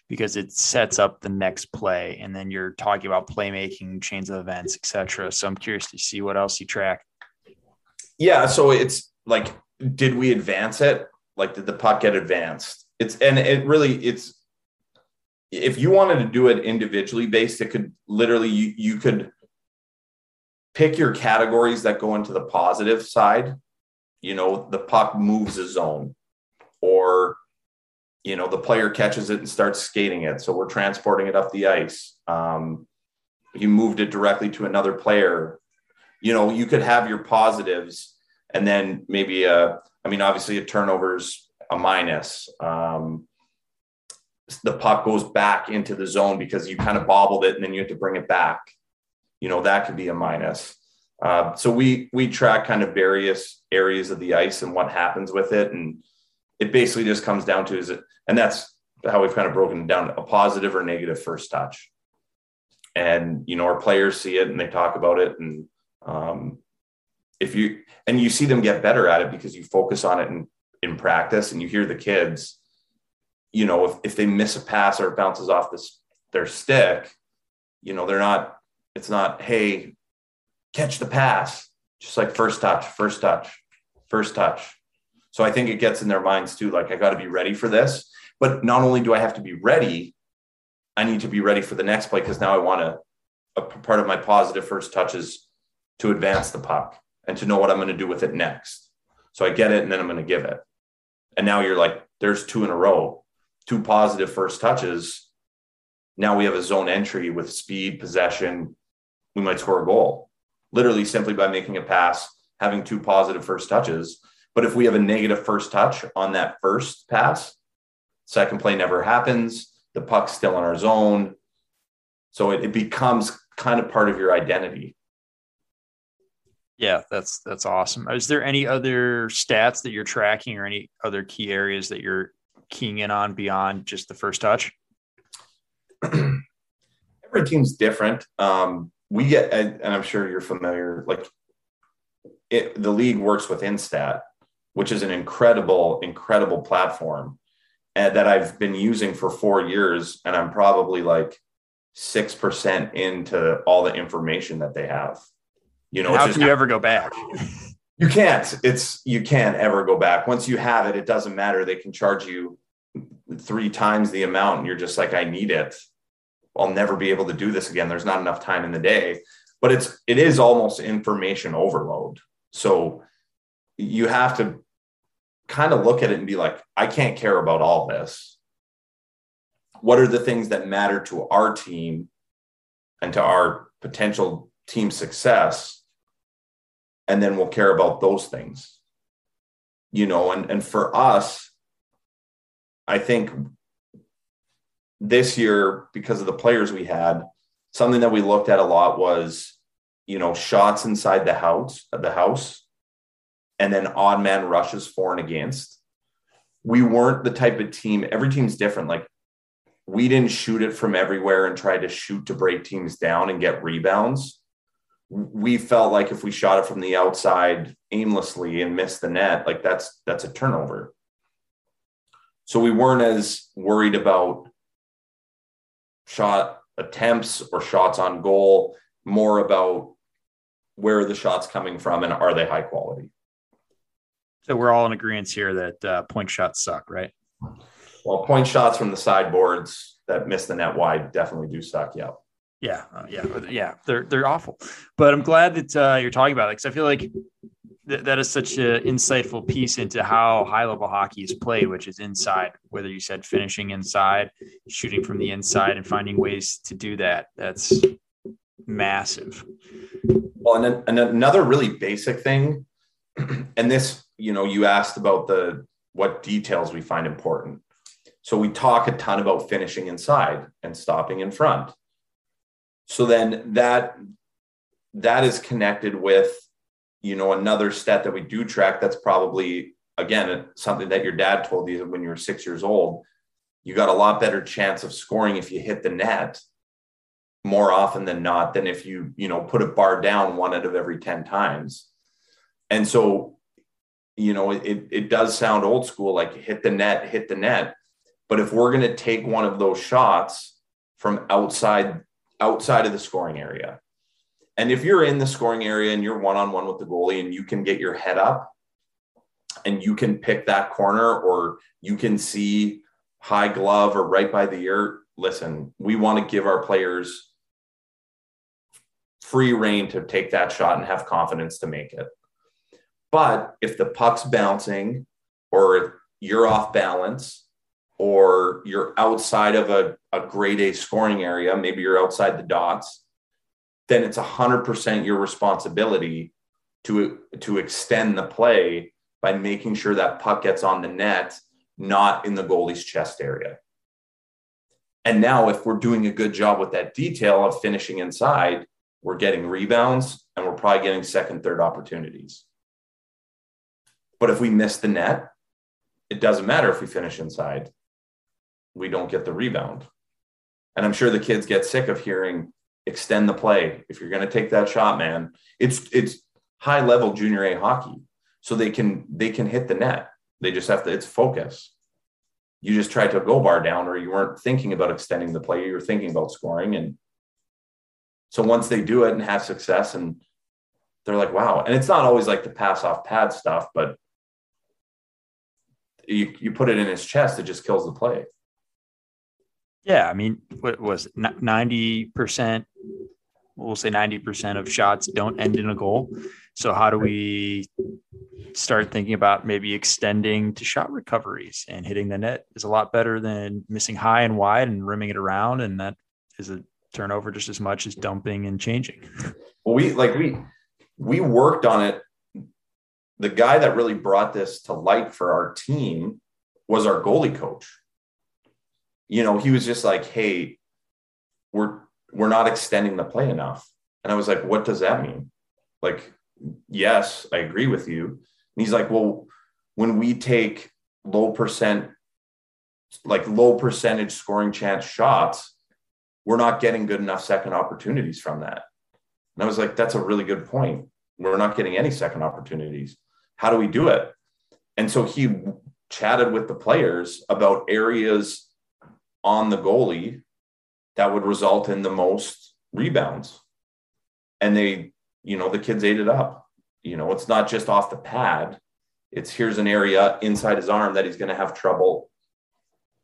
because it sets up the next play. And then you're talking about playmaking, chains of events, etc. So I'm curious to see what else you track. Yeah. So it's like, did we advance it? Like, did the puck get advanced? it's and it really it's if you wanted to do it individually based it could literally you, you could pick your categories that go into the positive side. You know the puck moves a zone or you know the player catches it and starts skating it. So we're transporting it up the ice. Um, you moved it directly to another player. You know you could have your positives and then maybe a i mean obviously a turnovers a minus. Um, the puck goes back into the zone because you kind of bobbled it and then you have to bring it back. You know, that could be a minus. Uh, so we we track kind of various areas of the ice and what happens with it, and it basically just comes down to is it, and that's how we've kind of broken down a positive or negative first touch. And you know, our players see it and they talk about it, and um, if you and you see them get better at it because you focus on it and in practice and you hear the kids, you know, if, if they miss a pass or it bounces off this their stick, you know, they're not, it's not, hey, catch the pass. Just like first touch, first touch, first touch. So I think it gets in their minds too, like I got to be ready for this. But not only do I have to be ready, I need to be ready for the next play because now I want to. A part of my positive first touch is to advance the puck and to know what I'm going to do with it next. So I get it and then I'm going to give it. And now you're like, there's two in a row, two positive first touches. Now we have a zone entry with speed, possession. We might score a goal, literally simply by making a pass, having two positive first touches. But if we have a negative first touch on that first pass, second play never happens. The puck's still in our zone. So it, it becomes kind of part of your identity. Yeah, that's that's awesome. Is there any other stats that you're tracking or any other key areas that you're keying in on beyond just the first touch? Every team's different. Um, we get, and I'm sure you're familiar. Like, it, the league works with Instat, which is an incredible, incredible platform that I've been using for four years. And I'm probably like 6% into all the information that they have. You know, how can you ever go back? You can't. It's you can't ever go back. Once you have it, it doesn't matter. They can charge you three times the amount, and you're just like, I need it. I'll never be able to do this again. There's not enough time in the day. But it's it is almost information overload. So you have to kind of look at it and be like, I can't care about all this. What are the things that matter to our team and to our potential team success? And then we'll care about those things. You know, and, and for us, I think this year, because of the players we had, something that we looked at a lot was, you know, shots inside the house, the house, and then odd man rushes for and against. We weren't the type of team, every team's different. Like we didn't shoot it from everywhere and try to shoot to break teams down and get rebounds. We felt like if we shot it from the outside aimlessly and missed the net, like that's that's a turnover. So we weren't as worried about shot attempts or shots on goal, more about where are the shots coming from and are they high quality. So we're all in agreement here that uh, point shots suck, right? Well, point shots from the sideboards that miss the net wide definitely do suck. Yeah. Yeah, uh, yeah, yeah. They're they're awful, but I'm glad that uh, you're talking about it because I feel like th- that is such an insightful piece into how high level hockey is played, which is inside. Whether you said finishing inside, shooting from the inside, and finding ways to do that. That's massive. Well, and, and another really basic thing, and this you know, you asked about the what details we find important. So we talk a ton about finishing inside and stopping in front. So then that that is connected with you know another stat that we do track that's probably again something that your dad told you when you were 6 years old you got a lot better chance of scoring if you hit the net more often than not than if you you know put a bar down one out of every 10 times and so you know, it, it does sound old school, like hit the net, hit the net. But if we're going to take one of those shots from outside outside of the scoring area, and if you're in the scoring area and you're one on one with the goalie and you can get your head up and you can pick that corner or you can see high glove or right by the ear, listen, we want to give our players free reign to take that shot and have confidence to make it. But if the puck's bouncing or you're off balance or you're outside of a, a grade A scoring area, maybe you're outside the dots, then it's 100% your responsibility to, to extend the play by making sure that puck gets on the net, not in the goalie's chest area. And now, if we're doing a good job with that detail of finishing inside, we're getting rebounds and we're probably getting second, third opportunities. But if we miss the net, it doesn't matter if we finish inside. We don't get the rebound. And I'm sure the kids get sick of hearing extend the play. If you're going to take that shot, man, it's it's high level junior A hockey. So they can they can hit the net. They just have to it's focus. You just tried to go bar down or you weren't thinking about extending the play, you were thinking about scoring and so once they do it and have success and they're like, wow. And it's not always like the pass off pad stuff, but you, you put it in his chest, it just kills the play. Yeah, I mean, what was ninety percent? We'll say ninety percent of shots don't end in a goal. So how do we start thinking about maybe extending to shot recoveries and hitting the net is a lot better than missing high and wide and rimming it around, and that is a turnover just as much as dumping and changing. Well, we like we we worked on it the guy that really brought this to light for our team was our goalie coach. You know, he was just like, "Hey, we're we're not extending the play enough." And I was like, "What does that mean?" Like, yes, I agree with you. And he's like, "Well, when we take low percent like low percentage scoring chance shots, we're not getting good enough second opportunities from that." And I was like, "That's a really good point. We're not getting any second opportunities." How do we do it? and so he chatted with the players about areas on the goalie that would result in the most rebounds. And they, you know, the kids ate it up. You know, it's not just off the pad, it's here's an area inside his arm that he's going to have trouble.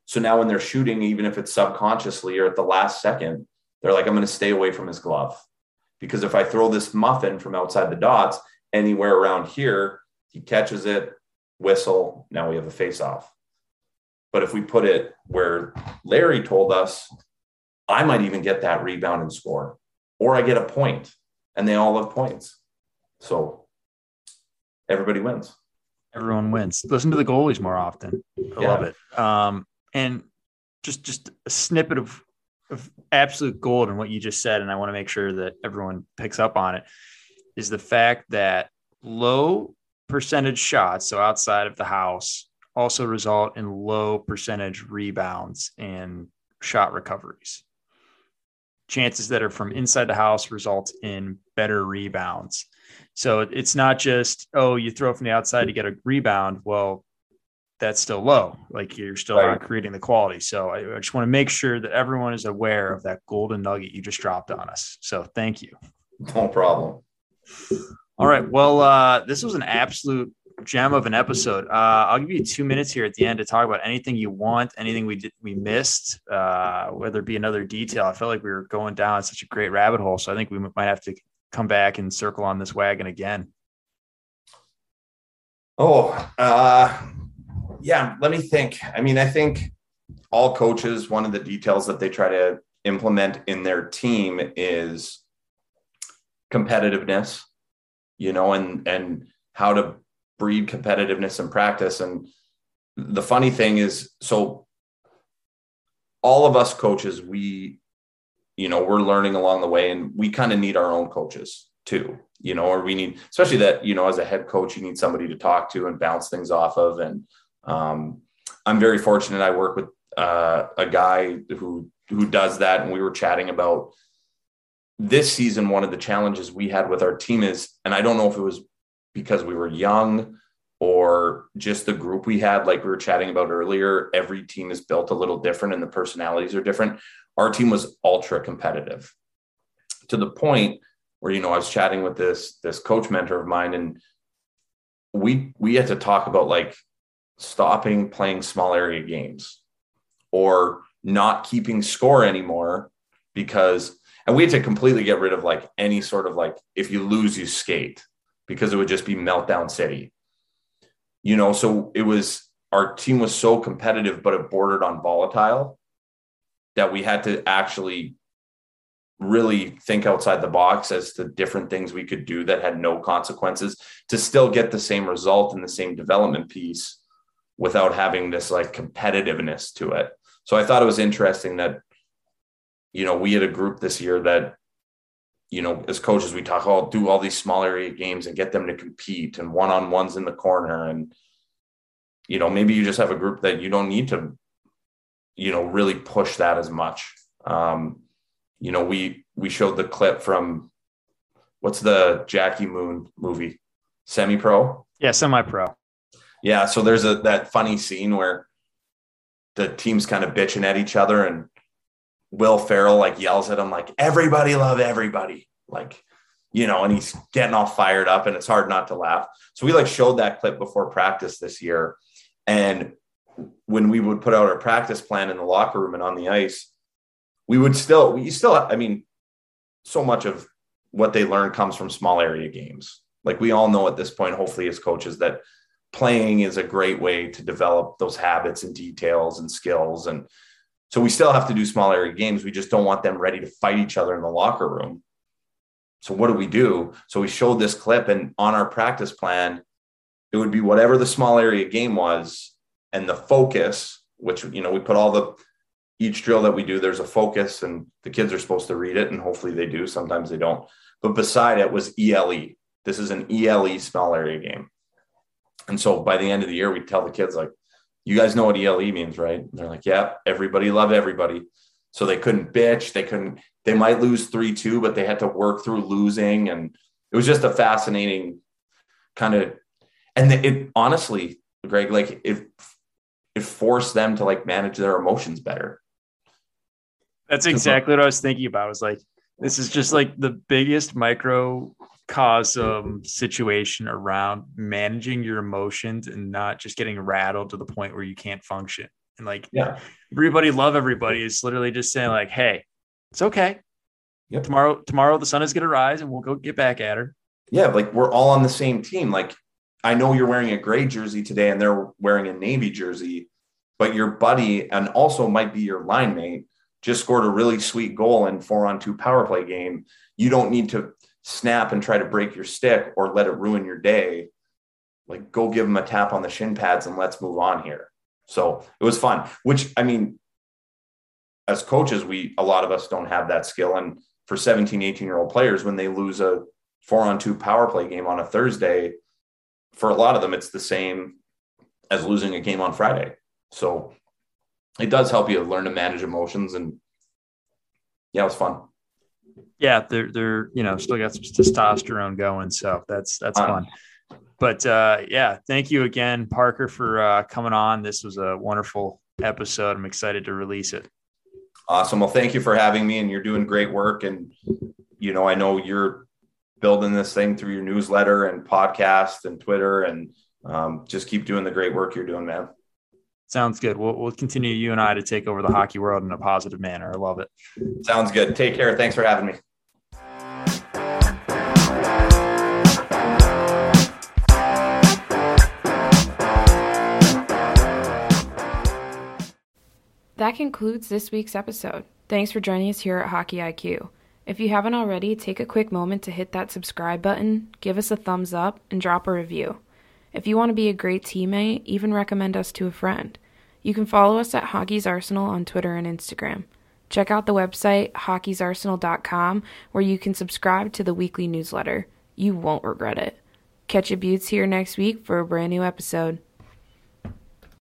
So now when they're shooting, even if it's subconsciously or at the last second, they're like, I'm going to stay away from his glove. Because if I throw this muffin from outside the dots anywhere around here, he catches it, whistle. Now we have a face off. But if we put it where Larry told us, I might even get that rebound and score, or I get a point, and they all have points. So everybody wins. Everyone wins. Listen to the goalies more often. I yeah. love it. Um, and just just a snippet of of absolute gold in what you just said, and I want to make sure that everyone picks up on it, is the fact that low percentage shots, so outside of the house, also result in low percentage rebounds and shot recoveries. Chances that are from inside the house result in better rebounds. So it's not just, oh, you throw from the outside to get a rebound. Well, that's still low. Like you're still right. not creating the quality. So I, I just want to make sure that everyone is aware of that golden nugget you just dropped on us. So thank you. No problem. All right. Well, uh, this was an absolute gem of an episode. Uh, I'll give you two minutes here at the end to talk about anything you want, anything we did we missed, uh, whether it be another detail. I felt like we were going down such a great rabbit hole, so I think we might have to come back and circle on this wagon again. Oh, uh, yeah. Let me think. I mean, I think all coaches, one of the details that they try to implement in their team is competitiveness you know, and and how to breed competitiveness in practice. And the funny thing is, so all of us coaches, we, you know, we're learning along the way, and we kind of need our own coaches too, you know, or we need, especially that, you know, as a head coach, you need somebody to talk to and bounce things off of. And um, I'm very fortunate. I work with uh, a guy who who does that, and we were chatting about this season, one of the challenges we had with our team is, and I don't know if it was because we were young or just the group we had, like we were chatting about earlier, every team is built a little different and the personalities are different. Our team was ultra competitive to the point where, you know, I was chatting with this, this coach mentor of mine and we, we had to talk about like stopping playing small area games or not keeping score anymore because and we had to completely get rid of like any sort of like if you lose you skate because it would just be meltdown city. You know so it was our team was so competitive but it bordered on volatile that we had to actually really think outside the box as to different things we could do that had no consequences to still get the same result and the same development piece without having this like competitiveness to it. So i thought it was interesting that you know, we had a group this year that, you know, as coaches, we talk, oh, do all these small area games and get them to compete and one on ones in the corner. And, you know, maybe you just have a group that you don't need to, you know, really push that as much. Um, you know, we we showed the clip from what's the Jackie Moon movie? Semi pro? Yeah, semi pro. Yeah. So there's a that funny scene where the team's kind of bitching at each other and Will Ferrell like yells at him like everybody love everybody like you know and he's getting all fired up and it's hard not to laugh. So we like showed that clip before practice this year and when we would put out our practice plan in the locker room and on the ice we would still we still I mean so much of what they learn comes from small area games. Like we all know at this point hopefully as coaches that playing is a great way to develop those habits and details and skills and so we still have to do small area games. We just don't want them ready to fight each other in the locker room. So what do we do? So we showed this clip, and on our practice plan, it would be whatever the small area game was, and the focus, which you know we put all the each drill that we do. There's a focus, and the kids are supposed to read it, and hopefully they do. Sometimes they don't. But beside it was ELE. This is an ELE small area game. And so by the end of the year, we tell the kids like, you guys know what ELE means, right? And they're like, yeah, everybody love everybody. So they couldn't bitch. They couldn't, they might lose 3 2, but they had to work through losing. And it was just a fascinating kind of, and it honestly, Greg, like if it forced them to like manage their emotions better. That's exactly what I was thinking about. I was like, this is just like the biggest microcosm situation around managing your emotions and not just getting rattled to the point where you can't function. And like, yeah, everybody love everybody is literally just saying like, hey, it's okay. Yep. Tomorrow, tomorrow the sun is going to rise and we'll go get back at her. Yeah, like we're all on the same team. Like I know you're wearing a gray jersey today and they're wearing a navy jersey, but your buddy and also might be your line mate just scored a really sweet goal in four on two power play game. You don't need to snap and try to break your stick or let it ruin your day. Like go give them a tap on the shin pads and let's move on here. So it was fun, which I mean, as coaches, we, a lot of us don't have that skill. And for 17, 18 year old players, when they lose a four on two power play game on a Thursday, for a lot of them, it's the same as losing a game on Friday. So it does help you learn to manage emotions and yeah, it was fun. Yeah, they're they're you know still got some testosterone going, so that's that's fun. But uh, yeah, thank you again, Parker, for uh, coming on. This was a wonderful episode. I'm excited to release it. Awesome. Well, thank you for having me, and you're doing great work. And you know, I know you're building this thing through your newsletter and podcast and Twitter, and um, just keep doing the great work you're doing, man. Sounds good. We'll, we'll continue you and I to take over the hockey world in a positive manner. I love it. Sounds good. Take care. Thanks for having me. That concludes this week's episode. Thanks for joining us here at Hockey IQ. If you haven't already, take a quick moment to hit that subscribe button, give us a thumbs up, and drop a review. If you want to be a great teammate, even recommend us to a friend. You can follow us at Hockey's Arsenal on Twitter and Instagram. Check out the website hockeysarsenal.com where you can subscribe to the weekly newsletter. You won't regret it. Catch your buttes here next week for a brand new episode.